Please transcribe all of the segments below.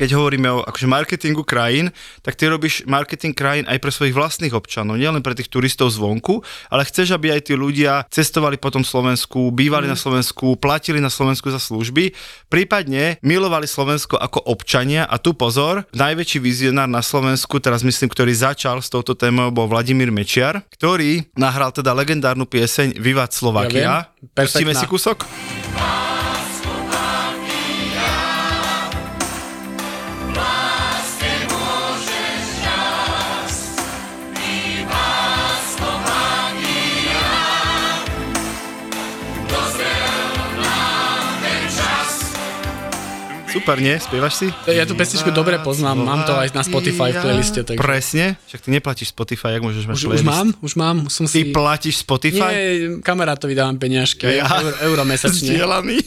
keď hovoríme o akože marketingu krajín, tak ty robíš marketing krajín aj pre svojich vlastných občanov, nielen pre tých turistov zvonku, ale chceš, aby aj tí ľudia cestovali po tom Slovensku, bývali mm. na Slovensku, platili na Slovensku za služby, prípadne milovali Slovensko ako občania a tu pozor, najväčší vizionár na Slovensku, teraz myslím, ktorý začal s touto témou, bol Vladimír Mečiar, ktorý nahral teda legendárnu pieseň Vivat Slovakia. Ja Pustíme si kúsok? Super, nie? Spievaš si? Ja tú pesničku dobre poznám, mám to aj na Spotify v playliste. Tak... Presne? Však ty neplatíš Spotify, jak môžeš mať už, Už mám, už mám. Som ty si... platíš Spotify? Nie, kamarátovi dávam peniažky, ja. euro, euro mesačne. Zdieľaný.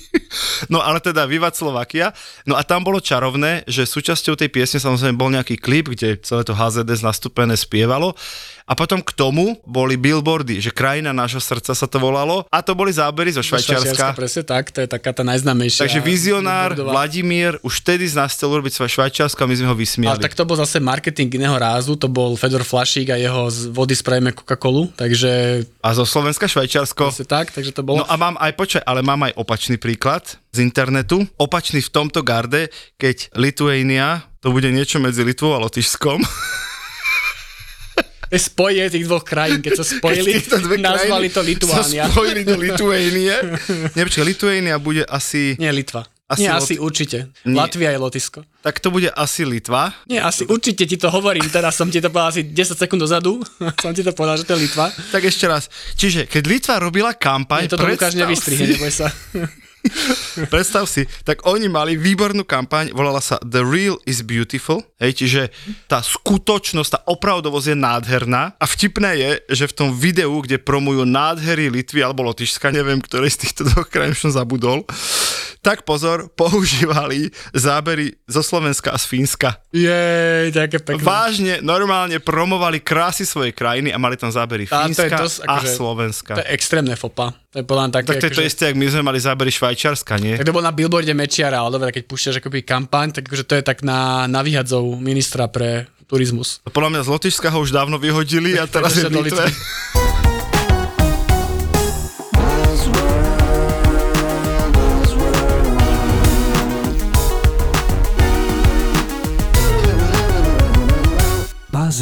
No ale teda Vivat Slovakia. No a tam bolo čarovné, že súčasťou tej piesne samozrejme bol nejaký klip, kde celé to HZD nastúpené spievalo. A potom k tomu boli billboardy, že krajina nášho srdca sa to volalo a to boli zábery zo Švajčiarska. Švajčiarska presne tak, to je taká tá najznámejšia. Takže vizionár Vladimír už vtedy z nás chcel urobiť svoje Švajčiarsko a my sme ho vysmiali. Ale tak to bol zase marketing iného rázu, to bol Fedor Flašík a jeho z vody spravíme Coca-Colu, takže... A zo Slovenska Švajčiarsko. Presne tak, takže to bolo... No a mám aj, počkaj, ale mám aj opačný príklad z internetu. Opačný v tomto garde, keď Lithuania, to bude niečo medzi Litvou a Lotyšskom. spojenie tých dvoch krajín, keď sa spojili, keď nazvali to Lituánia. Sa spojili do Lituánie. Nepočkaj, Lituánia bude asi... Nie, Litva. Asi Nie, Lot... asi určite. Nie. Latvia je Lotisko. Tak to bude asi Litva? Nie, asi určite ti to hovorím, teraz som ti to povedal asi 10 sekúnd dozadu, som ti to povedal, že to je Litva. Tak ešte raz. Čiže, keď Litva robila kampaň... Nie, toto Lukáš nevystrihne, neboj sa. Predstav si, tak oni mali výbornú kampaň, volala sa The Real is Beautiful, hej, čiže tá skutočnosť, tá opravdovosť je nádherná a vtipné je, že v tom videu, kde promujú nádhery Litvy alebo Lotyšska, neviem, ktoré z týchto dvoch krajín som zabudol, tak pozor, používali zábery zo Slovenska a z Fínska. Jej, také pekné. Vážne, normálne promovali krásy svojej krajiny a mali tam zábery a Fínska a akože, Slovenska. To je extrémne fopa. To je podľa také, tak to je to akože- isté, ak my sme mali zábery Švajčarska, nie? Tak to bol na billboarde Mečiara, ale dobre, keď púšťaš akoby kampaň, tak akože to je tak na, na vyhadzov ministra pre turizmus. Podľa mňa z Lotyšska ho už dávno vyhodili a teraz je v Litve.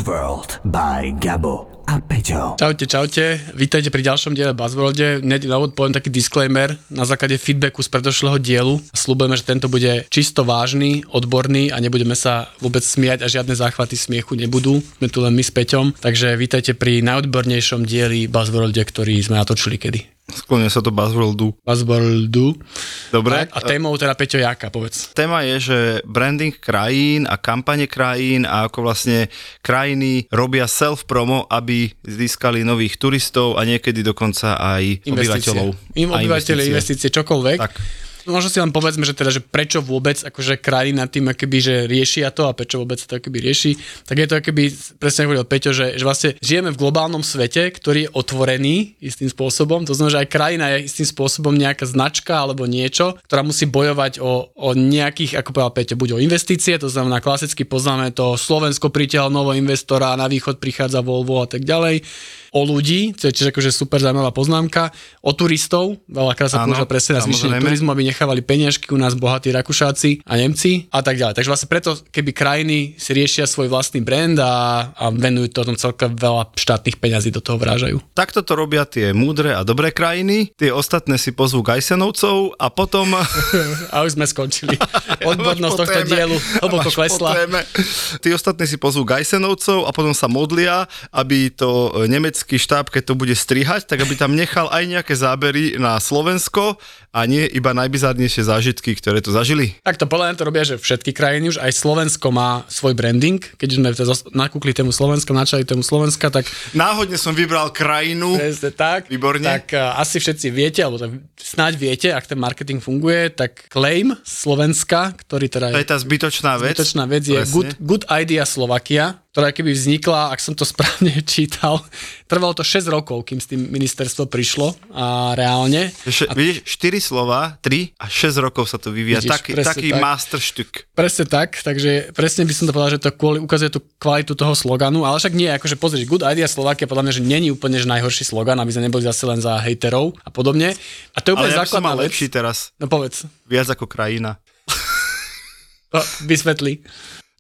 Buzzworld by Gabo a Peťo. Čaute, čaute. Vítajte pri ďalšom diele Buzzworlde. Hneď na úvod poviem taký disclaimer na základe feedbacku z predošlého dielu. Slúbujeme, že tento bude čisto vážny, odborný a nebudeme sa vôbec smiať a žiadne záchvaty smiechu nebudú. Sme tu len my s Peťom. Takže vítajte pri najodbornejšom dieli Buzzworlde, ktorý sme natočili kedy. Sklonia sa to Buzzworldu. Buzzworldu. Dobre. A, a témou teda Peťo Jaka, povedz. Téma je, že branding krajín a kampane krajín a ako vlastne krajiny robia self-promo, aby získali nových turistov a niekedy dokonca aj investície. obyvateľov. Im obyvateľe, investície, čokoľvek. Tak. Možno si len povedzme, že teda, že prečo vôbec akože krajina tým akoby, že riešia to a prečo vôbec to akoby rieši, tak je to akoby, presne hovoril Peťo, že, že vlastne žijeme v globálnom svete, ktorý je otvorený istým spôsobom, to znamená, že aj krajina je istým spôsobom nejaká značka alebo niečo, ktorá musí bojovať o, o nejakých, ako povedal Peťo, buď o investície, to znamená klasicky poznáme to Slovensko pritiaľ nového investora, na východ prichádza Volvo a tak ďalej o ľudí, čo je tiež akože super zaujímavá poznámka, o turistov, veľakrát sa používa presne na zvýšenie turizmu, aby nechávali peniažky u nás bohatí Rakúšáci a Nemci a tak ďalej. Takže vlastne preto, keby krajiny si riešia svoj vlastný brand a, a venujú to tom celkom veľa štátnych peňazí do toho vrážajú. Takto to robia tie múdre a dobré krajiny, tie ostatné si pozvú Gajsenovcov a potom... a už sme skončili. Odbornosť tohto dielu hlboko klesla. Tí ostatní si pozvú Gajsenovcov a potom sa modlia, aby to nemecké americký štáb, keď to bude strihať, tak aby tam nechal aj nejaké zábery na Slovensko a nie iba najbizárnejšie zážitky, ktoré tu zažili. Tak to podľa mňa to robia, že všetky krajiny už, aj Slovensko má svoj branding, keď sme teda nakúkli tému Slovenska, načali tému Slovenska, tak... Náhodne som vybral krajinu. Presne tak. Výborne. Tak uh, asi všetci viete, alebo tak snáď viete, ak ten marketing funguje, tak claim Slovenska, ktorý teda To je tá zbytočná vec. Zbytočná vec je good, good Idea Slovakia, ktorá keby vznikla, ak som to správne čítal, trvalo to 6 rokov, kým s tým ministerstvo prišlo a reálne. Še, a... Vidíš, 4 slova, 3 a 6 rokov sa to vyvíja. Vidíš, taký taký tak. masterštük. Presne tak, takže presne by som to povedal, že to kvôli, ukazuje tú kvalitu toho sloganu, ale však nie, akože pozrieš, Good Idea Slovakia podľa mňa, že není úplne že najhorší slogan, aby sme neboli zase len za hejterov a podobne. A to je úplne ale ja základná vec. lepší teraz. No povedz. Viac ako krajina. No, vysvetli.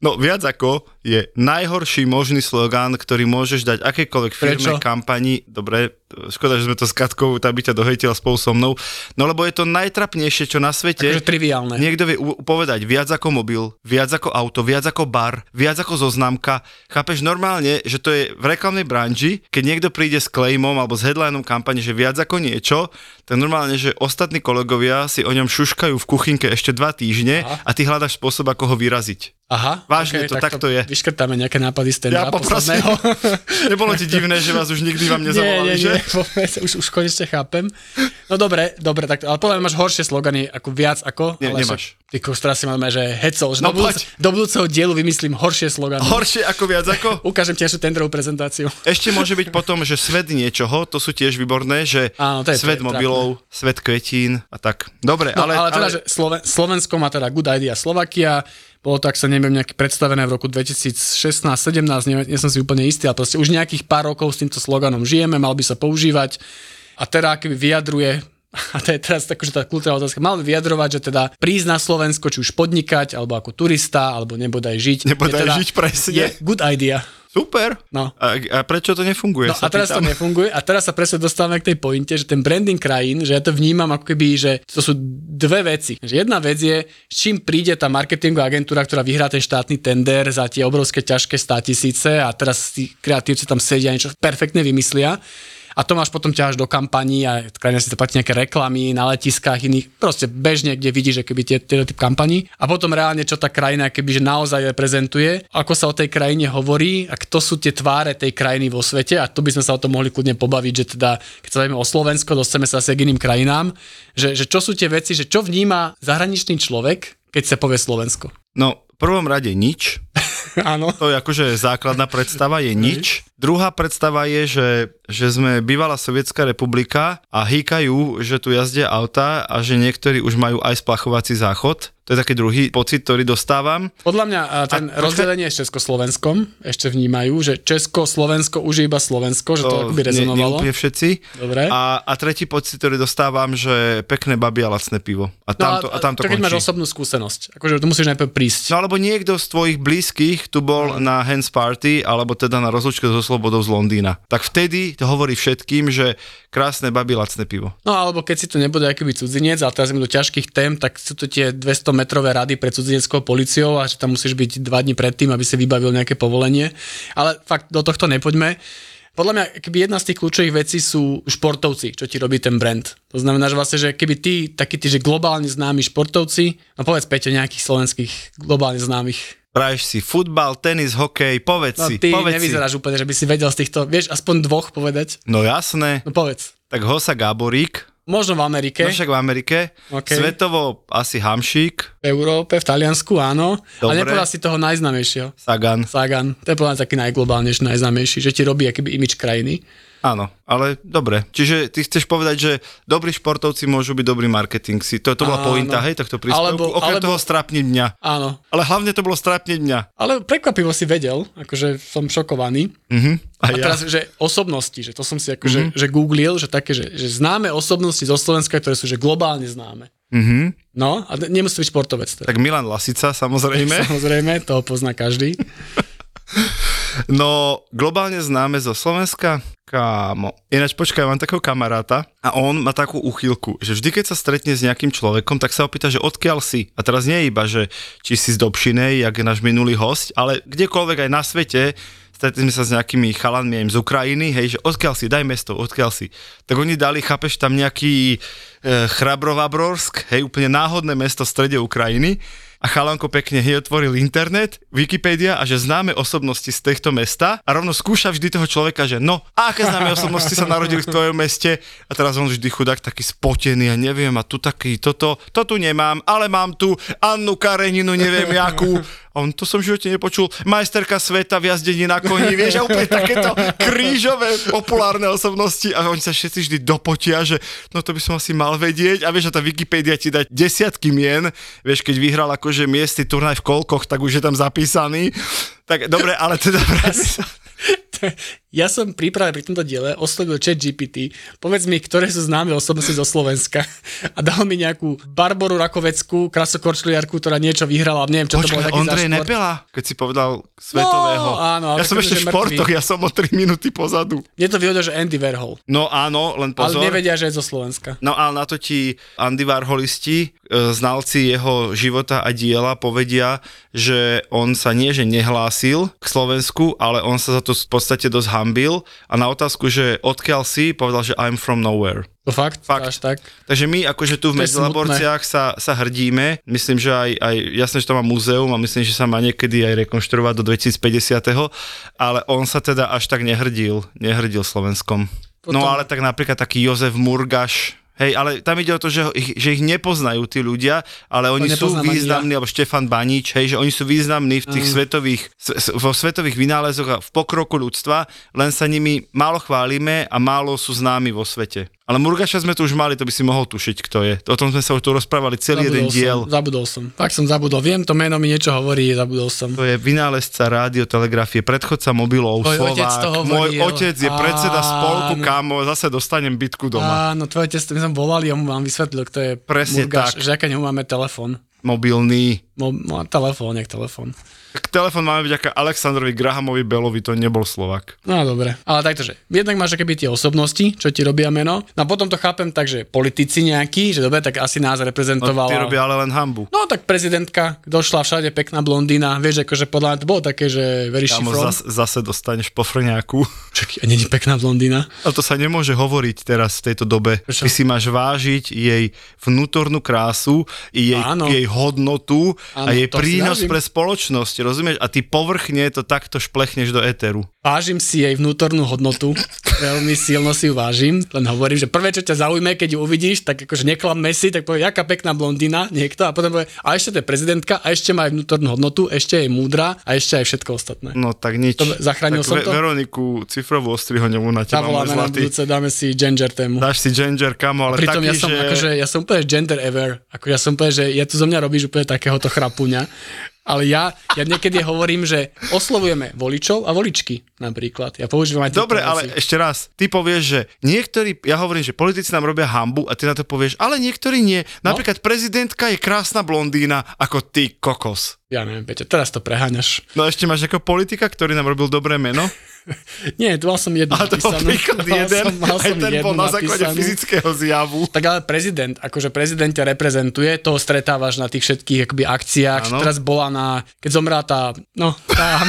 No viac ako je najhorší možný slogán, ktorý môžeš dať akékoľvek firme, Prečo? kampani. Dobre, škoda, že sme to s Katkou, tá by ťa dohejtila spolu so mnou. No lebo je to najtrapnejšie, čo na svete. Takže triviálne. Niekto vie povedať viac ako mobil, viac ako auto, viac ako bar, viac ako zoznamka. Chápeš normálne, že to je v reklamnej branži, keď niekto príde s claimom alebo s headlineom kampane, že viac ako niečo, tak normálne, že ostatní kolegovia si o ňom šuškajú v kuchynke ešte dva týždne Aha. a ty hľadaš spôsob, ako ho vyraziť. Aha, Vážne, to tak takto je. Vyškrtáme nejaké nápady z Ja poprosím. Nebolo ti divné, že vás už nikdy vám nezavolali, nie, že? nie, vôbec, už, už konečne chápem. No dobre, dobre, tak, ale podľa mňa máš horšie slogany, ako viac ako. Nie, ale nemáš. Ty teraz si máme, že hecol, že No do, budúc, do budúceho dielu vymyslím horšie slogany. Horšie ako viac ako? Ukážem ti našu tendrovú prezentáciu. Ešte môže byť potom, že svet niečoho, to sú tiež výborné, že Áno, to je- svet to je mobilov, svet kvetín a tak. Dobre, No, ale, ale, ale teda, že Sloven- Slovensko má teda Good Idea Slovakia, bolo to, ak sa neviem, nejaké predstavené v roku 2016-17, nie, nie som si úplne istý, ale proste už nejakých pár rokov s týmto sloganom žijeme, mal by sa používať a teda keby vyjadruje a to je teraz takože tá kultúrna otázka, mal by vyjadrovať, že teda prísť na Slovensko, či už podnikať, alebo ako turista, alebo nebodaj žiť. Nebodaj teda, žiť, presne. Je good idea. Super. No. A, a prečo to nefunguje? No a teraz to pýtam. nefunguje a teraz sa presne dostávame k tej pointe, že ten branding krajín, že ja to vnímam ako keby, že to sú dve veci. Že jedna vec je, s čím príde tá marketingová agentúra, ktorá vyhrá ten štátny tender za tie obrovské ťažké státisíce a teraz tí kreatívci tam sedia a niečo perfektne vymyslia. A to máš potom ťaháš do kampaní a krajina si to platí nejaké reklamy na letiskách iných, proste bežne, kde vidíš, že keby tie, tie typ kampaní. A potom reálne, čo tá krajina keby že naozaj reprezentuje, ako sa o tej krajine hovorí a kto sú tie tváre tej krajiny vo svete a tu by sme sa o tom mohli kľudne pobaviť, že teda, keď sa bavíme o Slovensko, dostaneme sa asi k iným krajinám, že, že čo sú tie veci, že čo vníma zahraničný človek, keď sa povie Slovensko. No, v prvom rade nič. Áno. To je akože základná predstava, je nič. Druhá predstava je, že, že sme bývalá sovietská republika a hýkajú, že tu jazdia auta a že niektorí už majú aj splachovací záchod. To je taký druhý pocit, ktorý dostávam. Podľa mňa ten A- rozdelenie s Československom ešte vnímajú, že Česko, Slovensko už je iba Slovensko, že to, akoby nie, nie rezonovalo. úplne všetci. Dobre. A, a tretí pocit, ktorý dostávam, že pekné baby a lacné pivo. A tam to, a tam to No to keď máš končí. osobnú skúsenosť. Akože tu musíš najprv prísť. No alebo niekto z tvojich blízkych tu bol na Hands Party, alebo teda na rozlučke so Slobodou z Londýna. Tak vtedy to hovorí všetkým, že krásne baby, lacné pivo. No alebo keď si to nebude akýby cudzinec, ale teraz ideme do ťažkých tém, tak sú to tie 200 metrové rady pred cudzineckou policiou a že tam musíš byť dva dní predtým, aby si vybavil nejaké povolenie. Ale fakt do tohto nepoďme. Podľa mňa, keby jedna z tých kľúčových vecí sú športovci, čo ti robí ten brand. To znamená, že vlastne, že keby ty, takí tí, že globálne známi športovci, no povedz Peťo nejakých slovenských globálne známych. Praješ si futbal, tenis, hokej, povedz No si, ty povedz si. nevyzeráš úplne, že by si vedel z týchto, vieš, aspoň dvoch povedať. No jasné, No povedz. tak Hosa Gaborík, Možno v Amerike, no však v Amerike, OK. svetovo asi Hamšík, v Európe, v Taliansku, áno. Dobre. Ale nepovedal si toho najznámejšieho. Sagan, Sagan. To je podľa taký najglobálnejší, najznámejší, že ti robí akýby imič krajiny. Áno, ale dobre. Čiže ty chceš povedať, že dobrí športovci môžu byť dobrý marketing. Si, to, to bola Áno. pointa, hej, tohto príspevku. Alebo- Okrem alebo- toho strapni dňa. Áno. Ale hlavne to bolo strapni dňa. Ale prekvapivo si vedel, akože som šokovaný. Mhm. A, A, ja. teraz, že osobnosti, že to som si akože mm-hmm. že googlil, že také, že, že známe osobnosti zo Slovenska, ktoré sú že globálne známe. Mhm. No, a nemusí byť športovec. Teda. Tak Milan Lasica, samozrejme. Samozrejme, toho pozná každý. No, globálne známe zo Slovenska, kámo. Ináč počkaj, mám takého kamaráta a on má takú uchylku, že vždy, keď sa stretne s nejakým človekom, tak sa opýta, že odkiaľ si. A teraz nie iba, že či si z Dobšinej, jak je náš minulý host, ale kdekoľvek aj na svete, stretli sme sa s nejakými chalanmi aj z Ukrajiny, hej, že odkiaľ si, daj mesto, odkiaľ si. Tak oni dali, chápeš, tam nejaký Chrabrovabrovsk, hej, úplne náhodné mesto v strede Ukrajiny. A chalanko pekne hej, otvoril internet, Wikipedia a že známe osobnosti z týchto mesta a rovno skúša vždy toho človeka, že no, aké známe osobnosti sa narodili v tvojom meste? A teraz on vždy chudák taký spotený a neviem a tu taký toto, to tu nemám, ale mám tu Annu Kareninu, neviem jakú. A on, to som v živote nepočul. Majsterka sveta v jazdení na koni, vieš, a úplne takéto krížové populárne osobnosti. A oni sa všetci vždy dopotia, že no to by som asi mal vedieť a vieš, že tá Wikipedia ti dá desiatky mien, vieš, keď vyhral akože miestny turnaj v kolkoch, tak už je tam zapísaný. Tak dobre, ale teda sa ja som príprave pri tomto diele oslovil chat GPT, povedz mi, ktoré sú známe osobnosti zo Slovenska a dal mi nejakú Barboru Rakoveckú, krasokorčliarku, ktorá niečo vyhrala, neviem, čo Počkaj, to bolo taký Ondrej za šport. Nepela, keď si povedal svetového. No, áno, ale ja som ešte v športoch, ja som o 3 minúty pozadu. Mne to vyhodil, že Andy Warhol, No áno, len ale pozor. nevedia, že je zo Slovenska. No ale na to ti Andy Warholisti, e, znalci jeho života a diela povedia, že on sa nie, že nehlásil k Slovensku, ale on sa za to v podstate dosť hambil a na otázku, že odkiaľ si, povedal, že I'm from nowhere. To fakt? Fakt. Až tak? Takže my akože tu v Medzilaborciach sa, sa hrdíme, myslím, že aj, aj, jasné, že to má múzeum a myslím, že sa má niekedy aj rekonštruovať do 2050. Ale on sa teda až tak nehrdil, nehrdil Slovenskom. No Potom- ale tak napríklad taký Jozef Murgaš, Hej, ale tam ide o to, že, ich, že ich nepoznajú tí ľudia, ale oni sú významní, alebo Štefan Banič, hej, že oni sú významní v tých Mm. svetových, vo svetových vynálezoch a v pokroku ľudstva, len sa nimi málo chválime a málo sú známi vo svete. Ale Murgaša sme tu už mali, to by si mohol tušiť, kto je. O tom sme sa už tu rozprávali celý jeden Zabudol diel. Som, zabudol som. Fakt som zabudol. Viem, to meno mi niečo hovorí, zabudol som. To je vynálezca rádiotelegrafie, predchodca mobilov, Tvoj otec Slovák. to hovoril. Môj otec je predseda spolku, kámo, zase dostanem bitku doma. Áno, tvoj otec, my sme volali mu vám vysvetlil, kto je Presne Murgáš, tak. že aké neho máme telefon. Mobilný. Mo, mo, telefón, jak telefón. Telefón máme vďaka Aleksandrovi Grahamovi Belovi, to nebol Slovak. No dobre, ale takto, že jednak máš akéby tie osobnosti, čo ti robia meno, no a potom to chápem tak, že politici nejakí, že dobre, tak asi nás No, reprezentovala. ty robia ale len hambu. No tak prezidentka, došla všade pekná blondína, vieš, akože podľa mňa to bolo také, že she Kámo, zas, zase dostaneš pofrňáku. Čakaj, a není pekná blondína? Ale to sa nemôže hovoriť teraz v tejto dobe. Prečo? Ty si máš vážiť jej vnútornú krásu, jej, Áno. jej hodnotu A si prínos pre spoločnosť, rozumieš? A ty povrchne to takto šplechneš do éteru. Vážim si jej vnútornú hodnotu, veľmi silno si ju vážim, len hovorím, že prvé, čo ťa zaujme, keď ju uvidíš, tak akože neklamme si, tak povie, jaká pekná blondína, niekto, a potom povie, a ešte to je prezidentka, a ešte má aj vnútornú hodnotu, ešte je múdra a ešte aj všetko ostatné. No tak nič. To zachránil tak som to? Veroniku Cifrovú Ostrihoňovú na teba, Zavoláme na budúce, dáme si gender tému. Dáš si ginger, kamo, ale Pritom taký, ja som, že... akože, ja som úplne gender ever. Ako ja som úplne, že ja tu zo mňa robíš úplne takéhoto chrapuňa. Ale ja, ja niekedy hovorím, že oslovujeme voličov a voličky napríklad. Ja používam aj Dobre, veci. ale ešte raz, ty povieš, že niektorí, ja hovorím, že politici nám robia hambu a ty na to povieš, ale niektorí nie. No. Napríklad prezidentka je krásna blondína ako ty kokos. Ja neviem, Peťo, teraz to preháňaš. No ešte máš nejakého politika, ktorý nám robil dobré meno? Nie, tu mal som jednu A to bol príklad jeden, som, mal aj som ten bol na základe napísanú. fyzického zjavu. Tak ale prezident, akože prezident ťa reprezentuje, toho stretávaš na tých všetkých akoby akciách. Áno. Teraz bola na, keď zomrela tá, no, tá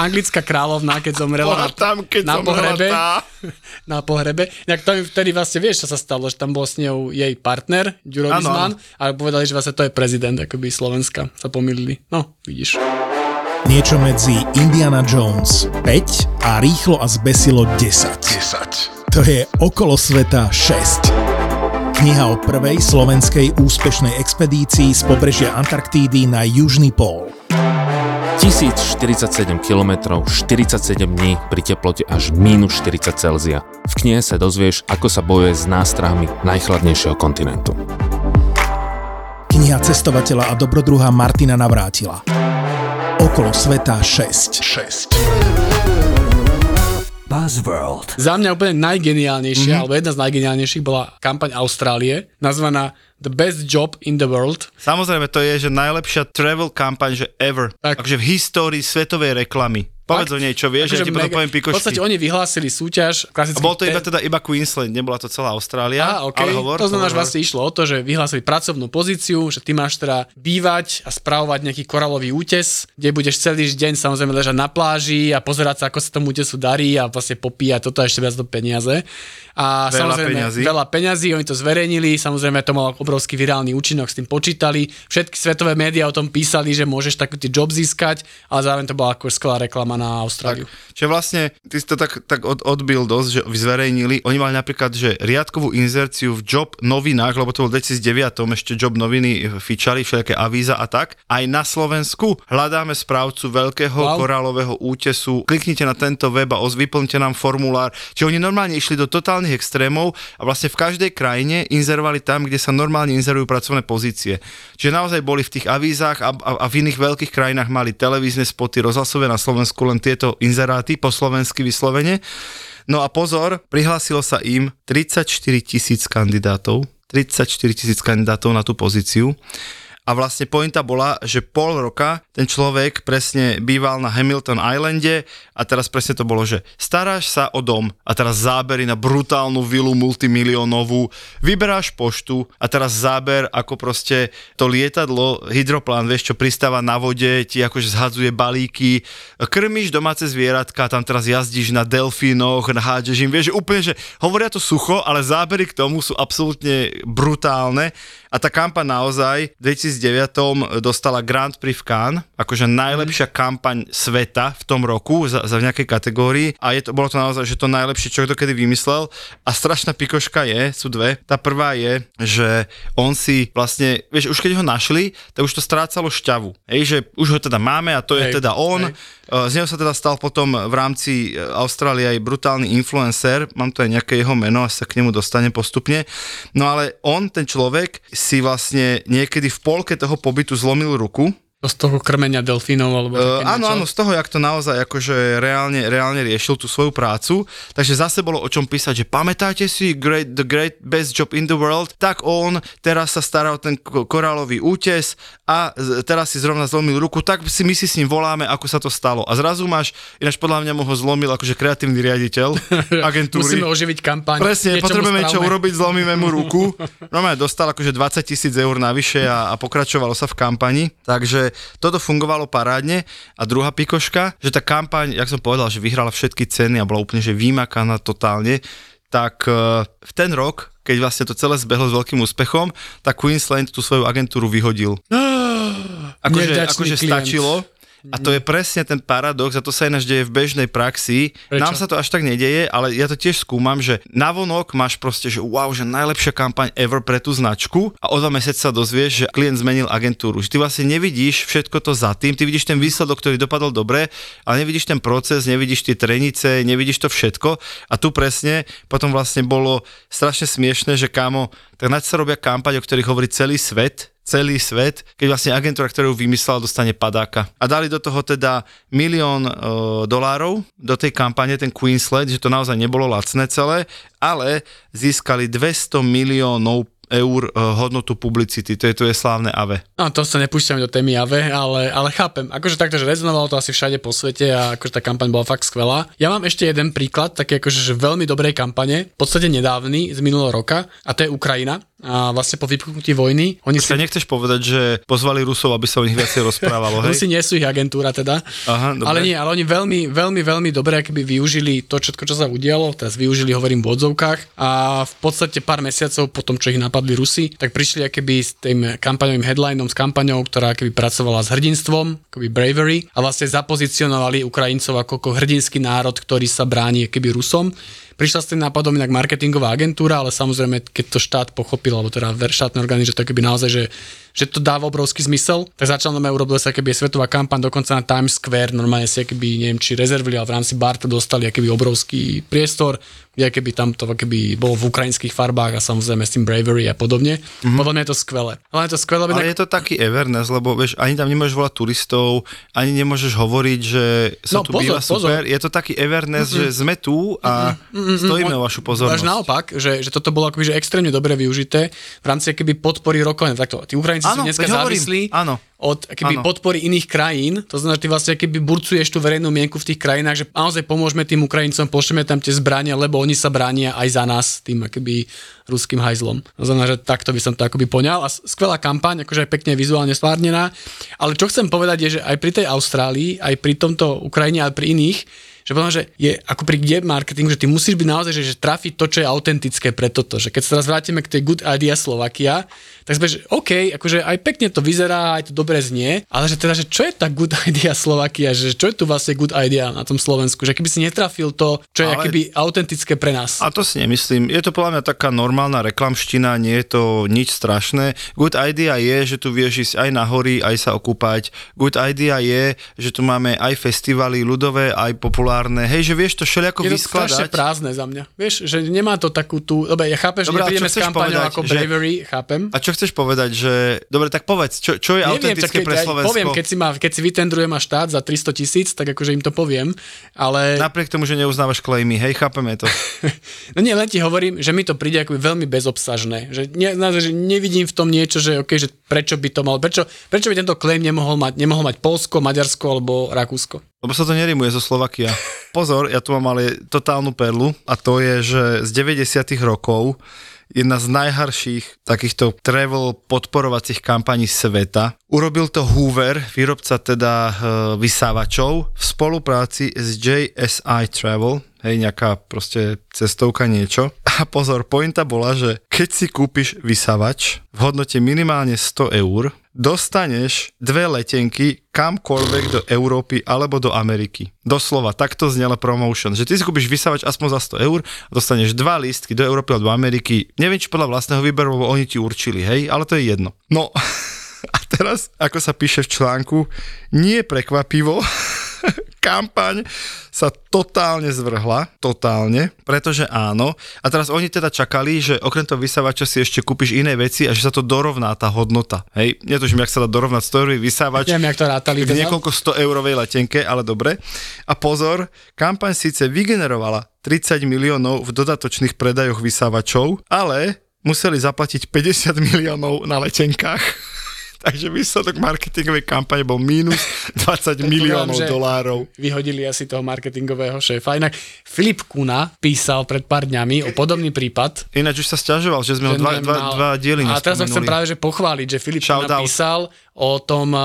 anglická kráľovná, keď zomrela na, tam, keď na pohrebe. tá. na pohrebe. Inak to vtedy vlastne vieš, čo sa stalo, že tam bol s ňou jej partner, Ďuro Vizman, a povedali, že vlastne to je prezident, akoby Slovenska. Sa pomýlili. No, vidíš. Niečo medzi Indiana Jones 5 a Rýchlo a zbesilo 10. 10. To je Okolo sveta 6. Kniha o prvej slovenskej úspešnej expedícii z pobrežia Antarktídy na južný pól. 1047 km, 47 dní pri teplote až minus 40 Celzia. V knihe sa dozvieš, ako sa bojuje s nástrahami najchladnejšieho kontinentu. Kniha cestovateľa a dobrodruha Martina Navrátila. Okolo sveta 6. 6. Buzzworld. Za mňa úplne najgeniálnejšia, Mhm. mm-hmm. alebo jedna z najgeniálnejších bola kampaň Austrálie, nazvaná The Best Job in the World. Samozrejme, to je, že najlepšia travel kampaň, že ever. Tak. Takže v histórii svetovej reklamy. Povedz o nej, čo vieš, ja ti potom poviem V podstate pikošky. oni vyhlásili súťaž. A klasicky bol to iba te- teda iba Queensland, nebola to celá Austrália. Á, okay. ale hovor, to znamená, že vlastne išlo o to, že vyhlásili pracovnú pozíciu, že ty máš teda bývať a spravovať nejaký koralový útes, kde budeš celý deň samozrejme ležať na pláži a pozerať sa, ako sa tomu útesu darí a vlastne popíjať toto a ešte viac do peniaze. A Veľa samozrejme, peňazí. veľa peňazí, oni to zverejnili, samozrejme to malo obrovský virálny účinok, s tým počítali. Všetky svetové médiá o tom písali, že môžeš taký job získať, ale zároveň to bola ako skvelá reklama na Austráliu. Čiže vlastne, ty si to tak, tak od, odbil dosť, že zverejnili. Oni mali napríklad, že riadkovú inzerciu v job novinách, lebo to bol v 2009, ešte job noviny fičali, všelijaké avíza a tak. Aj na Slovensku hľadáme správcu veľkého Wow. korálového útesu. Kliknite na tento web a vyplňte nám formulár. Čiže oni normálne išli do totálnych extrémov a vlastne v každej krajine inzerovali tam, kde sa normálne inzerujú pracovné pozície. Čiže naozaj boli v tých avízach a, a, a v iných veľkých krajinách mali televízne spoty, rozhlasové na Slovensku len tieto inzeráty po slovensky vyslovene. No a pozor, prihlásilo sa im 34 tisíc kandidátov, 34 tisíc kandidátov na tú pozíciu. A vlastne pointa bola, že pol roka ten človek presne býval na Hamilton Islande a teraz presne to bolo, že staráš sa o dom a teraz zábery na brutálnu vilu multimiliónovú, vyberáš poštu a teraz záber, ako proste to lietadlo, hydroplán, vieš čo, pristáva na vode, ti akože zhadzuje balíky, krmíš domáce zvieratka, tam teraz jazdíš na delfínoch, hádžeš im, vieš, úplne, že hovoria to sucho, ale zábery k tomu sú absolútne brutálne a tá kampaň naozaj v 2009 dostala Grand Prix v Cannes, akože najlepšia kampaň sveta v tom roku za, za nejakej kategórii a je to, bolo to naozaj, že to najlepšie, čo kto kedy vymyslel a strašná pikoška je, sú dve. Tá prvá je, že on si vlastne, vieš, už keď ho našli, tak už to strácalo šťavu. Hej, že už ho teda máme a to je Hej, teda on. hej. Uh, Z neho sa teda stal potom v rámci uh, Austrálie aj brutálny influencer, mám tu aj nejaké jeho meno, asi sa k nemu dostane postupne. No ale on, ten človek, si vlastne niekedy v polke toho pobytu zlomil ruku, Z toho krmenia delfínov alebo Uh, áno, niečo. áno, z toho, jak to naozaj akože reálne, reálne riešil tú svoju prácu, takže zase bolo o čom písať, že pamätáte si great, The Great Best Job in the World, tak on teraz sa stará o ten ko- korálový útes a teraz si zrovna zlomil ruku, tak si my si s ním voláme, ako sa to stalo. A zrazu máš, ináč podľa mňa mu ho zlomil akože kreatívny riaditeľ agentúry. Musíme oživiť kampaň. Presne, niečo potrebujeme čo spravme. urobiť, zlomíme mu ruku. Normálne dostal akože 20 tisíc eur navyše a, a pokračovalo sa v kampani. Takže toto fungovalo parádne. A druhá pikoška, že tá kampaň, jak som povedal, že vyhrala všetky ceny a bola úplne že vymakaná totálne, tak eh, v ten rok, keď vlastne to celé zbehlo s veľkým úspechom, tak Queensland tú svoju agentúru vyhodil. Akože, akože stačilo. A to je presne ten paradox, a to sa ináč deje v bežnej praxi. Prečo? Nám sa to až tak nedeje, ale ja to tiež skúmam, že navonok máš proste, že wow, že najlepšia kampaň ever pre tú značku a o dva mesiace sa dozvieš, že klient zmenil agentúru. Že ty vlastne nevidíš všetko to za tým, ty vidíš ten výsledok, ktorý dopadol dobre, ale nevidíš ten proces, nevidíš tie trenice, nevidíš to všetko. A tu presne potom vlastne bolo strašne smiešne, že kámo, tak na čo sa robia kampaň, o ktorých hovorí celý svet, celý svet, keď vlastne agentúra, ktorú vymyslela, dostane padáka. A dali do toho teda milión e, dolárov do tej kampane, ten Queensland, že to naozaj nebolo lacné celé, ale získali 200 miliónov eur e, hodnotu publicity, to je to je slávne AVE. No to sa nepúšťame do témy AVE, ale, ale chápem. Akože takto, že rezonovalo to asi všade po svete a akože tá kampaň bola fakt skvelá. Ja mám ešte jeden príklad, taký akože že veľmi dobrej kampane, v podstate nedávny, z minulého roka, a to je Ukrajina. A vlastne po vypuknutí vojny, oni si Sa nechceš povedať, že pozvali Rusov, aby sa o nich viacej rozprávalo, Rusi hej? nie sú ich agentúra teda. Aha, dobre. Ale nie, ale oni veľmi, veľmi, veľmi dobre akoby využili to všetko, čo sa udialo, teraz využili, hovorím, v odzovkách a v podstate pár mesiacov po tom, čo ich napadli Rusi, tak prišli akoby s tým kampaňovým headlinom, s kampaňou, ktorá akoby pracovala s hrdinstvom, akoby bravery a vlastne zapozicionovali Ukrajincov ako, ako hrdinský národ, ktorý sa bráni akoby Rusom. Prišla s tým nápadom inak marketingová agentúra, ale samozrejme, keď to štát pochopil, alebo teda štátne orgány, že to keby naozaj, že, že to dáva obrovský zmysel, tak začal nám urobila sa keby svetová kampaň, dokonca na Times Square, normálne si keby, neviem, či rezervili, ale v rámci Barta dostali keby obrovský priestor, kde keby tam to keby bolo v ukrajinských farbách a samozrejme s tým bravery a podobne. Mm-hmm. Podľa mňa je to skvelé. Ale je to skvelé, Ale je to taký Everness, lebo vieš, ani tam nemôžeš volať turistov, ani nemôžeš hovoriť, že sa No, tu pozor, býva pozor. super. Je to taký Everness, mm-hmm. že sme tu a Stojíme o vašu pozornosť. Až naopak, že, že toto bolo akoby, že extrémne dobre využité v rámci keby podpory rokovania. Takto, tí Ukrajinci sú Áno, dneska veď hovorím, závislí áno. od keby Áno. podpory iných krajín. To znamená, že ty vlastne keby burcuješ tú verejnú mienku v tých krajinách, že naozaj pomôžeme tým Ukrajincom, pošleme tam tie zbrania, lebo oni sa bránia aj za nás tým akoby ruským hajzlom. To znamená, že takto by som to akoby poňal. A skvelá kampaň, akože aj pekne vizuálne stvárnená. Ale čo chcem povedať je, že aj pri tej Austrálii, aj pri tomto Ukrajine, ale pri iných, že potom, že je ako pri kde marketingu, že ty musíš byť naozaj, že, že trafiť to, čo je autentické pre toto. Že keď sa teraz vrátime k tej Good Idea Slovakia, tak sme, že OK, akože aj pekne to vyzerá, aj to dobre znie, ale že teda, že čo je tá Good Idea Slovakia, že čo je tu vlastne Good Idea na tom Slovensku, že keby si netrafil to, čo je Ale- akoby autentické pre nás. A to si nemyslím. Je to podľa mňa taká normálna reklamština, nie je to nič strašné. Good idea je, že tu vieš ísť aj na hory, aj sa okúpať. Good idea je, že tu máme aj festivaly ľudové, aj populárne. Hej, že vieš to všelijako je to vyskladať. prázdne za mňa. Vieš, že nemá to takú tú... Dobre, ja chápem, že Dobre, neprídeme s kampaňou povedať, ako že- Bravery, chápem. A čo chceš povedať, že... Dobre, tak povedz, čo, čo je autentické čak, pre ja Slovensko? Poviem, keď si, ma, keď si vytendruje ma štát za 300 tisíc, tak akože im to poviem, ale... Napriek tomu, že neuznávaš klejmy, hej, chápeme to. No nie, len ti hovorím, že mi to príde akoby veľmi bezobsažné. Že, ne, že nevidím v tom niečo, že, okay, že prečo by to mal, prečo, prečo by tento claim nemohol mať, nemohol mať Polsko, Maďarsko alebo Rakúsko. Lebo sa to nerimuje zo Slovakia. Pozor, ja tu mám ale totálnu perlu a to je, že z 90 rokov jedna z najharších takýchto travel podporovacích kampaní sveta. Urobil to Hoover, výrobca teda e, vysávačov v spolupráci s JSI Travel, hej, nejaká proste cestovka niečo. A pozor, pointa bola, že keď si kúpiš vysávač v hodnote minimálne 100 eur, dostaneš dve letenky kamkoľvek do Európy alebo do Ameriky. Doslova, takto znela promotion. Že ty si kúpiš vysávač aspoň za 100 eur dostaneš dva lístky do Európy alebo do Ameriky. Neviem, či podľa vlastného výberu, lebo oni ti určili, hej, ale to je jedno. No, a teraz, ako sa píše v článku, nie prekvapivo, kampaň sa totálne zvrhla, totálne, pretože áno. A teraz oni teda čakali, že okrem toho vysávača si ešte kúpiš iné veci a že sa to dorovná tá hodnota. Hej, netuším, jak sa dá dorovnať 100 eurový vysávač Neviem, jak to rátali. v teda. niekoľko 100 eurovej letenke, ale dobre. A pozor, kampaň síce vygenerovala 30 miliónov v dodatočných predajoch vysávačov, ale museli zaplatiť 50 miliónov na letenkách. Takže výsledok marketingovej kampane bol mínus 20 miliónov dolárov. Vyhodili asi toho marketingového šéfa. Inak Filip Kuna písal pred pár dňami o podobný prípad. Ináč už sa stiažoval, že sme ho že dva, dva, nemal- dva diely A teraz ho chcem práve že pochváliť, že Filip Shout out. napísal o tom,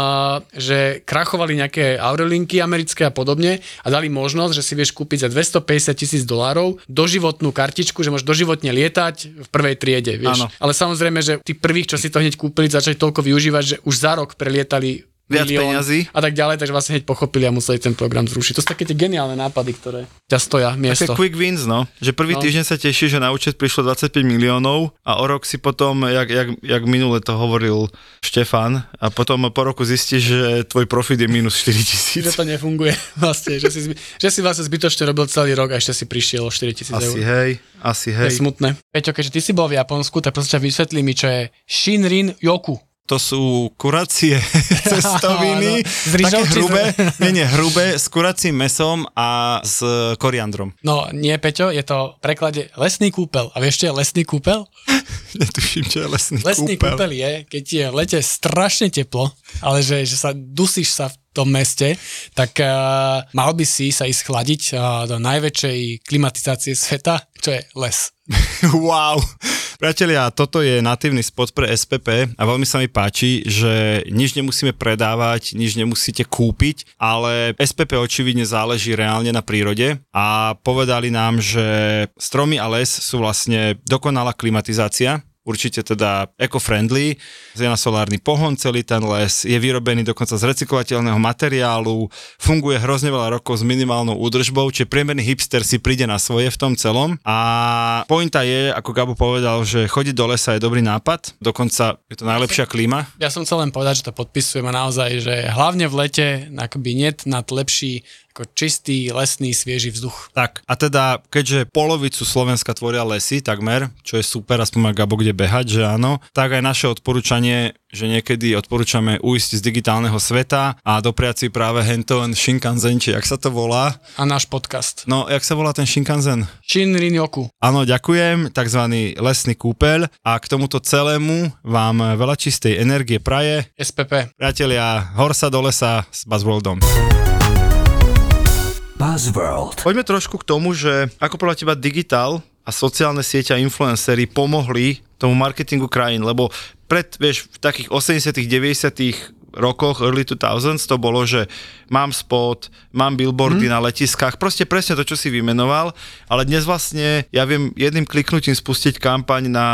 že krachovali nejaké Aurelinky americké a podobne a dali možnosť, že si vieš kúpiť za 250 tisíc dolárov doživotnú kartičku, že môžeš doživotne lietať v prvej triede, vieš. Áno. Ale samozrejme, že tí prvých, čo si to hneď kúpili, začali toľko využívať, že už za rok prelietali Viac milión peňazí. a tak ďalej, takže vlastne hneď pochopili a museli ten program zrušiť. To sú také tie geniálne nápady, ktoré ťa stoja Také miesto. quick wins, no. Že prvý No. týždeň sa teší, že na účet prišlo 25 miliónov a o rok si potom, jak, jak, jak minule to hovoril Štefan, a potom po roku zistíš, že tvoj profit je minus 4 tisíc. že to nefunguje vlastne, že si, zby- že si vlastne zbytočne robil celý rok a ešte si prišiel o 4 tisíc Asi eur. hej, asi To je hej. smutné. Peťo, keďže ty si bol v Japonsku, tak prosím ťa vysvetli mi, čo je Shinrin Yoku. To sú kuracie cestoviny, Áno. Z také hrubé, nie, nie, hrubé, s kuracím mesom a s koriandrom. No nie, Peťo, je to v preklade lesný kúpel. A vieš, čo je lesný kúpel? Netuším, čo je lesný, Lesný kúpel. kúpel je, keď je v lete strašne teplo, ale že, že sa dusíš sa v tom meste, tak uh, mal by si sa ísť chladiť uh, do najväčšej klimatizácie sveta, čo je les. Wow. Priatelia, toto je natívny spot pre SPP a veľmi sa mi páči, že nič nemusíme predávať, nič nemusíte kúpiť, ale SPP očividne záleží reálne na prírode a povedali nám, že stromy a les sú vlastne dokonalá klimatizácia, určite teda eco-friendly, je na solárny pohon celý ten les, je vyrobený dokonca z recyklovateľného materiálu, funguje hrozne veľa rokov s minimálnou údržbou, čiže priemerný hipster si príde na svoje v tom celom. A pointa je, ako Gabo povedal, že chodiť do lesa je dobrý nápad, dokonca je to najlepšia klíma. Ja som chcel len povedať, že to podpisujem a naozaj, že hlavne v lete akoby net nad lepší ako čistý, lesný, svieži vzduch. Tak, a teda, keďže polovicu Slovenska tvoria lesy, takmer, čo je super, aspoň má Gabo kde behať, že áno, tak aj naše odporúčanie, že niekedy odporúčame ujsť z digitálneho sveta a dopriať si práve Henton Shinkansen, či jak sa to volá. A náš podcast. No, jak sa volá ten Shinkansen? Shinrin-yoku. Áno, ďakujem, takzvaný lesný kúpeľ a k tomuto celému vám veľa čistej energie praje. SPP. Priatelia, hor sa do lesa s Buzzworldom. Buzzworld. Poďme trošku k tomu, že ako podľa teba digitál a sociálne siete a influencery pomohli tomu marketingu krajín, lebo pred, vieš, v takých 80 90 rokoch, early 2000s, to bolo, že mám spot, mám billboardy hmm. na letiskách, proste presne to, čo si vymenoval, ale dnes vlastne ja viem jedným kliknutím spustiť kampaň na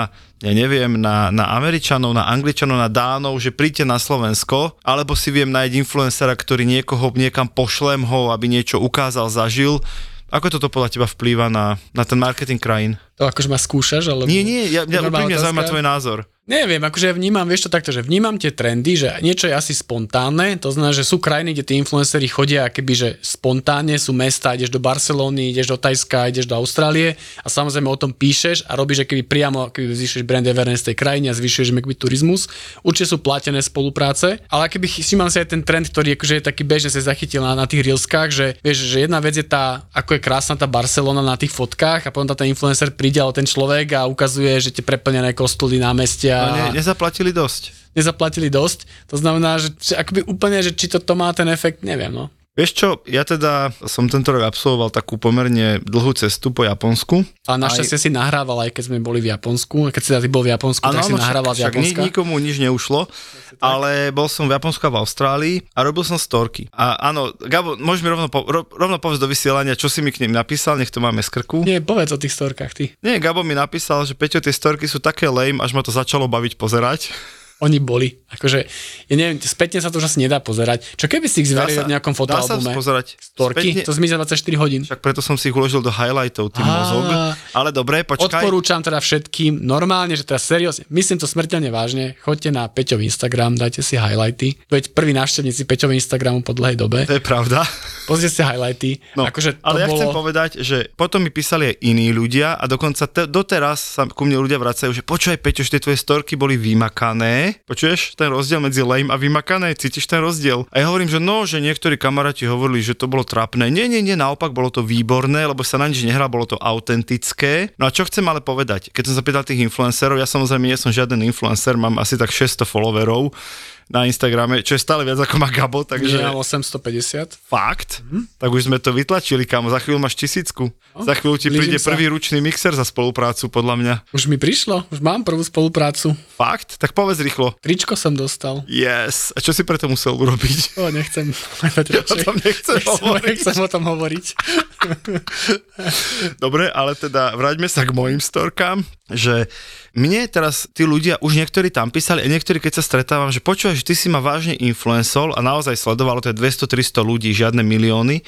ja neviem, na, na Američanov, na Angličanov, na Dánov, že príďte na Slovensko, alebo si viem nájsť influencera, ktorý niekoho niekam pošlem ho, aby niečo ukázal, zažil. Ako toto podľa teba vplýva na, na ten marketing krajín? To akože ma skúšaš, alebo... Nie, nie, ja, ja úplne zaujíma tvoj názor. Neviem, akože ja vnímam, vieš to takto, že vnímam tie trendy, že niečo je asi spontánne, to znamená, že sú krajiny, kde tí influenceri chodia keby, že spontánne, sú mesta, ideš do Barcelóny, ideš do Tajska, ideš do Austrálie a samozrejme o tom píšeš a robíš keby priamo, keby zvýšiš brand awareness tej krajine a zvyšuješ keby turizmus. Určite sú platené spolupráce, ale keby si mám si aj ten trend, ktorý akože je taký bežne sa zachytil na, na tých reelskách, že vieš, že jedna vec je tá, ako je krásna tá Barcelona na tých fotkách a potom tá ten influencer príde, ten človek a ukazuje, že tie preplnené kostoly námestia No ne, nezaplatili dosť. Nezaplatili dosť. To znamená, že, že akoby úplne, že či to, to má ten efekt, neviem. No. Vieš čo, ja teda som tento rok absolvoval takú pomerne dlhú cestu po Japonsku. A našťastie aj... si nahrával, aj keď sme boli v Japonsku. Keď si ty bol v Japonsku, ano, tak si nahrával však, z Japonska. Však nikomu nič neušlo, ale bol som v Japonsku a v Austrálii a robil som storky. A áno, Gabo, môžeš mi rovno, po, rovno povedať do vysielania, čo si mi k nim napísal, nech to máme z krku. Nie, povedz o tých storkách, ty. Nie, Gabo mi napísal, že Peťo, tie storky sú také lame, až ma to začalo baviť pozerať oni boli. Akože, ja neviem, spätne sa to už asi nedá pozerať. Čo keby si ich zveril v nejakom fotoalbume? Dá sa pozerať. Storky? Spätne... To zmizne 24 hodín. Však preto som si ich uložil do highlightov, tým mozog. Ale dobre, počkaj. Odporúčam teda všetkým, normálne, že teraz seriózne, myslím to smrteľne vážne, choďte na Peťov Instagram, dajte si highlighty. Veď prví návštevníci Peťov Instagramu po dlhej dobe. To je pravda. Pozrite si highlighty. No, akože to ale ja bolo... chcem povedať, že potom mi písali aj iní ľudia a dokonca te, doteraz sa ku mne ľudia vracajú, že počúvaj Peťo, že tie tvoje storky boli vymakané. Počuješ? ten rozdiel medzi lame a vymakané? Cítiš ten rozdiel? A ja hovorím, že no, že niektorí kamaráti hovorili, že to bolo trapné. Nie, nie, nie, naopak bolo to výborné, lebo sa na nič nehrá, bolo to autentické. No a čo chcem ale povedať? Keď som zapýtal tých influencerov, ja samozrejme nie som žiaden influencer, mám asi tak 600 followerov, na Instagrame, čo je stále viac ako má Gabo, takže... Ja 850. Fakt? Mm-hmm. Tak už sme to vytlačili, kamo, za chvíľu máš tisícku. Oh, za chvíľu ti príde sa. prvý ručný mixer za spoluprácu, podľa mňa. Už mi prišlo, už mám prvú spoluprácu. Fakt? Tak povedz rýchlo. Tričko som dostal. Yes. A čo si preto musel urobiť? O, nechcem. o tom nechcem, nechcem hovoriť. Nechcem o tom hovoriť. Dobre, ale teda vráťme sa k mojim storkám, že mne teraz tí ľudia, už niektorí tam písali a niektorí, keď sa stretávam, že počúvaj, že ty si ma vážne influencol a naozaj sledovalo to je 200-300 ľudí, žiadne milióny,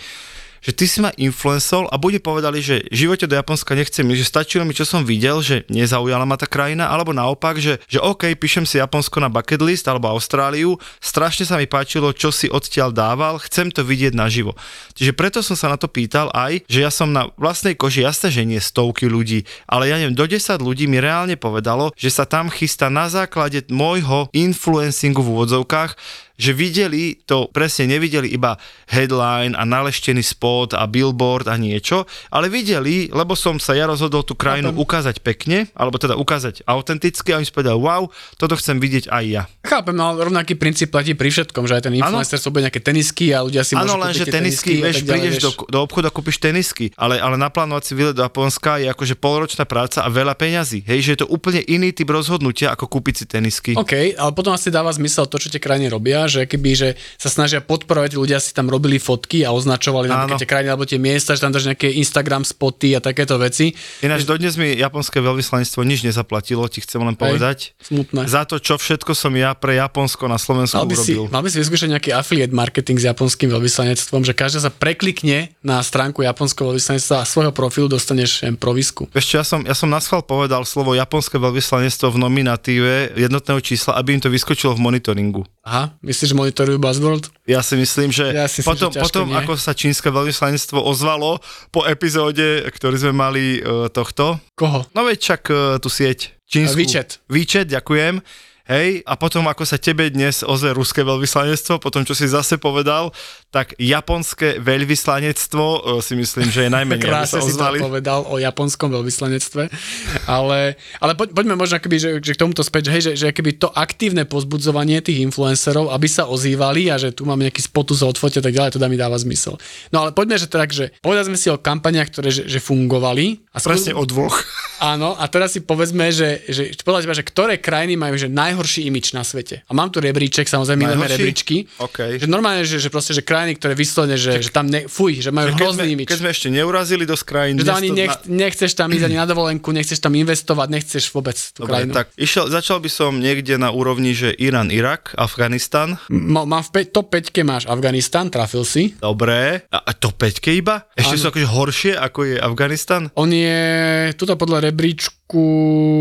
že ty si ma influencol a bude povedali, že v živote do Japonska nechcem že stačilo mi, čo som videl, že nezaujala ma tá krajina, alebo naopak, že, že OK, píšem si Japonsko na bucket list alebo Austráliu, strašne sa mi páčilo, čo si odtiaľ dával, chcem to vidieť naživo. Čiže preto som sa na to pýtal aj, že ja som na vlastnej koži, jasné, že nie stovky ľudí, ale ja neviem, do 10 ľudí mi reálne povedalo, že sa tam chystá na základe môjho influencingu v úvodzovkách že videli to, presne nevideli iba headline a naleštený spot a billboard a niečo, ale videli, lebo som sa ja rozhodol tú krajinu Chápem. ukázať pekne, alebo teda ukázať autenticky a oni si povedali, wow, toto chcem vidieť aj ja. Chápem, no rovnaký princíp platí pri všetkom, že aj ten influencer sú nejaké tenisky a ľudia si ano, môžu len, že tenisky, vieš, prídeš do, do obchodu a kúpiš tenisky, ale, ale naplánovať si výlet do Japonska je akože polročná práca a veľa peňazí. Hej, že je to úplne iný typ rozhodnutia, ako kúpiť si tenisky. OK, ale potom asi dáva zmysel to, čo tie krajiny robia, že keby, že sa snažia podporovať, ľudia si tam robili fotky a označovali napríklad tie krajiny alebo tie miesta, že tam dáš nejaké Instagram spoty a takéto veci. Ináč dodnes mi japonské veľvyslanectvo nič nezaplatilo, ti chcem len povedať. Hej, smutné. Za to, čo všetko som ja pre Japonsko na Slovensku mal by urobil. Si, mal by si vyskúšať nejaký affiliate marketing s japonským veľvyslanectvom, že každá sa preklikne na stránku japonského veľvyslanectva a svojho profilu dostaneš provisku. Vieš čo, ja som, ja som na schvál povedal slovo japonské veľvyslanectvo v nominatíve jednotného čísla, aby im to vyskočilo v monitoringu. Aha, Myslíš, že monitorujú Buzzworld? Ja si myslím, že Ja si myslím, potom, že potom nie. ako sa čínske veľvyslanectvo ozvalo po epizóde, ktorý sme mali uh, tohto, Koho? no veď čak uh, tú sieť čínsku. WeChat. WeChat, ďakujem. Hej, a potom ako sa tebe dnes ozve ruské veľvyslanectvo, potom čo si zase povedal, tak japonské veľvyslanectvo uh, si myslím, že je najmenej, Krásne si to povedal o japonskom veľvyslanectve. Ale, ale poď, poďme možno akoby, že, že k tomuto späť, že, hej, že, že akoby to aktívne pozbudzovanie tých influencerov, aby sa ozývali a že tu máme nejaký spotus a odfotia a tak ďalej, to dá mi dáva zmysel. No ale poďme, že tak, že povedzme si o kampaniach, ktoré že, že fungovali. A skús- Presne o dvoch. Áno, a teraz si povedzme, že, že podľa teba, že ktoré krajiny majú že najhorší imič na svete. A mám tu rebríček, samozrejme, Najhorší? rebríčky. OK. Že normálne, že, že proste, že krajiny, ktoré vyslovene, že, že tam ne, fuj, že majú Keď hrozný imič. keď sme ešte neurazili do krajín. Že ani nech, nechceš tam ísť ani na dovolenku, nechceš tam investovať, nechceš vôbec tú Dobre, krajinu. tak išiel, začal by som niekde na úrovni, že Irán, Irak, Afganistan. M- mám v pe- top 5 máš Afganistan, trafil si. Dobre. A, a to 5 iba? Ešte Áno. sú akože horšie, ako je Afganistan? On je tuto podľa rebríčku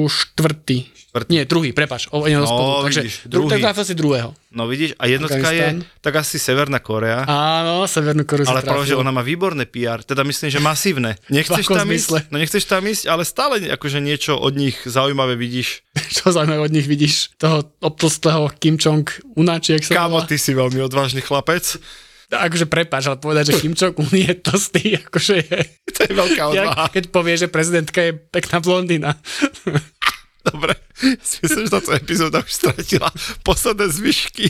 štvrtý. Štvrtý. Nie, druhý, prepač. O, No, spodu, takže vidíš, dru- tak druhý. trafil si druhého. No vidíš, a jednotka je tak asi Severná Korea. Áno, Severnú Koreu Ale práve, že ona má výborné PR, teda myslím, že masívne. Nechceš tam ísť? No nechceš tam ísť, ale stále akože niečo od nich zaujímavé vidíš. Čo zaujímavé od nich vidíš? Toho obtlstlého Kim Jong-una, či jak sa Kámo, ty si veľmi odvážny chlapec. Akože prepáč, ale povedať, že Kim Jong-un je tlstý, akože je... To je veľká odvaha. keď povie, že prezidentka je pekná blondína. Dobre, si myslím, že táto epizóda už stratila posledné zvyšky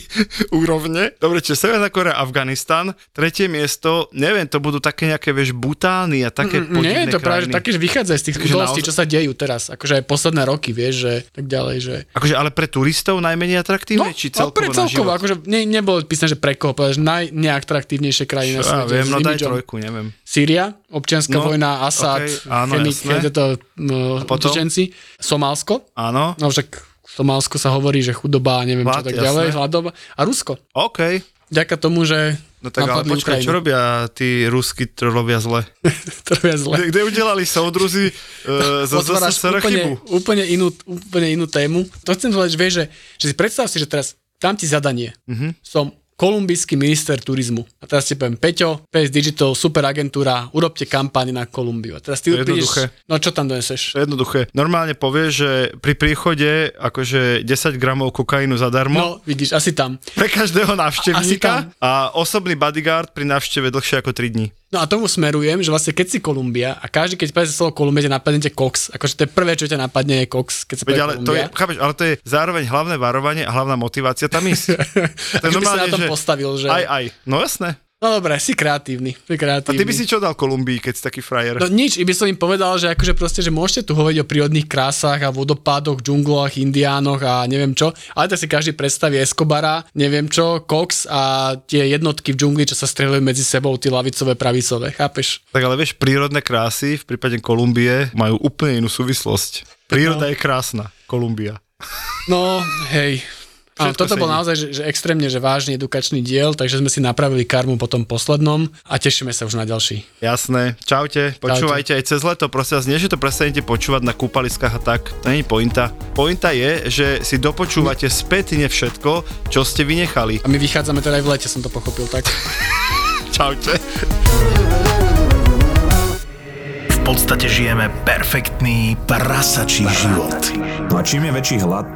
úrovne. Dobre, čiže Severná Korea, Afganistan, tretie miesto, neviem, to budú také nejaké, vieš, Butány a také Mm, Nie, podivné je to práve že krajiny. také, že vychádza z tých udalostí, naozaj- čo sa dejú teraz. Akože aj posledné roky, vieš, že tak ďalej, že... Akože ale pre turistov najmenej atraktívne, či a pre celkovo celkovo, akože ne, nebolo písané, že pre koho, povedať, že najneatraktívnejšie krajiny na Čo ja svete. viem, no daj trojku, neviem. Sýria, občianská No, vojna, Asad, okej, áno, chemik, tieto no, utečenci. Somálsko, Áno, no však Somálsko sa hovorí, že chudoba a neviem čo Hlad, tak jasné. ďalej, hladoba. A Rusko. OK. Vďaka tomu, že No tak ale počkaj, čo Ukrajinu. robia tí ruskí trollovia zle? to je zle. Kde, kde udelali soudruzi zo Otváraš ZSSR úplne, úplne, inú, úplne inú tému. To chcem povedať, že vieš, že, že si predstav si, že teraz dám ti zadanie. Mhm. Mm-hmm. Som kolumbijský minister turizmu. A teraz ti poviem, Peťo, PS Digital, super agentúra, urobte kampaň na Kolumbiu. A teraz ty prídeš, jednoduché. no čo tam doneseš? To je jednoduché. Normálne povieš, že pri príchode akože 10 gramov kokainu zadarmo No, vidíš, asi tam. pre každého Asi návštevníka a osobný bodyguard pri návšteve dlhšie ako 3 dní. No a tomu smerujem, že vlastne keď si Kolumbia a každý, keď povie slovo Kolumbia, ťa napadne Cox. Akože to je prvé, čo ťa napadne je Cox, keď sa Veď, ale to je, chápeš, ale to je zároveň hlavné varovanie a hlavná motivácia tam ísť. To Ako by sa na tom postavil, že... Aj, aj. No jasné. No dobre, si kreatívny. Si A kreatívny. ty by si čo dal Kolumbii, keď si taký frajer? No nič, iba som im povedal, že akože proste, že môžete tu hovoriť o prírodných krásach a vodopádoch, džungloch, indiánoch a neviem čo, ale tak si každý predstaví Escobara, neviem čo, Cox a tie jednotky v džungli, čo sa strieľajú medzi sebou, tie lavicové, pravicové, chápeš? Tak ale vieš, prírodné krásy v prípade Kolumbie majú úplne inú súvislosť. Príroda je krásna. Kolumbia. No, hej. Áno, Všetko toto bol sedí. naozaj že, že extrémne že vážny edukačný diel, takže sme si napravili karmu po tom poslednom a tešíme sa už na ďalší. Jasné. Čaute. Počúvajte aj cez leto. Prosím vás, nie, že to prestanete počúvať na kúpaliskách a tak. To nie je pointa. Pointa je, že si dopočúvate spätne všetko, čo ste vynechali. A my vychádzame teda aj v lete, som to pochopil, tak? Čaute. V podstate žijeme perfektný prasačí život. No a čím je väčší hlad,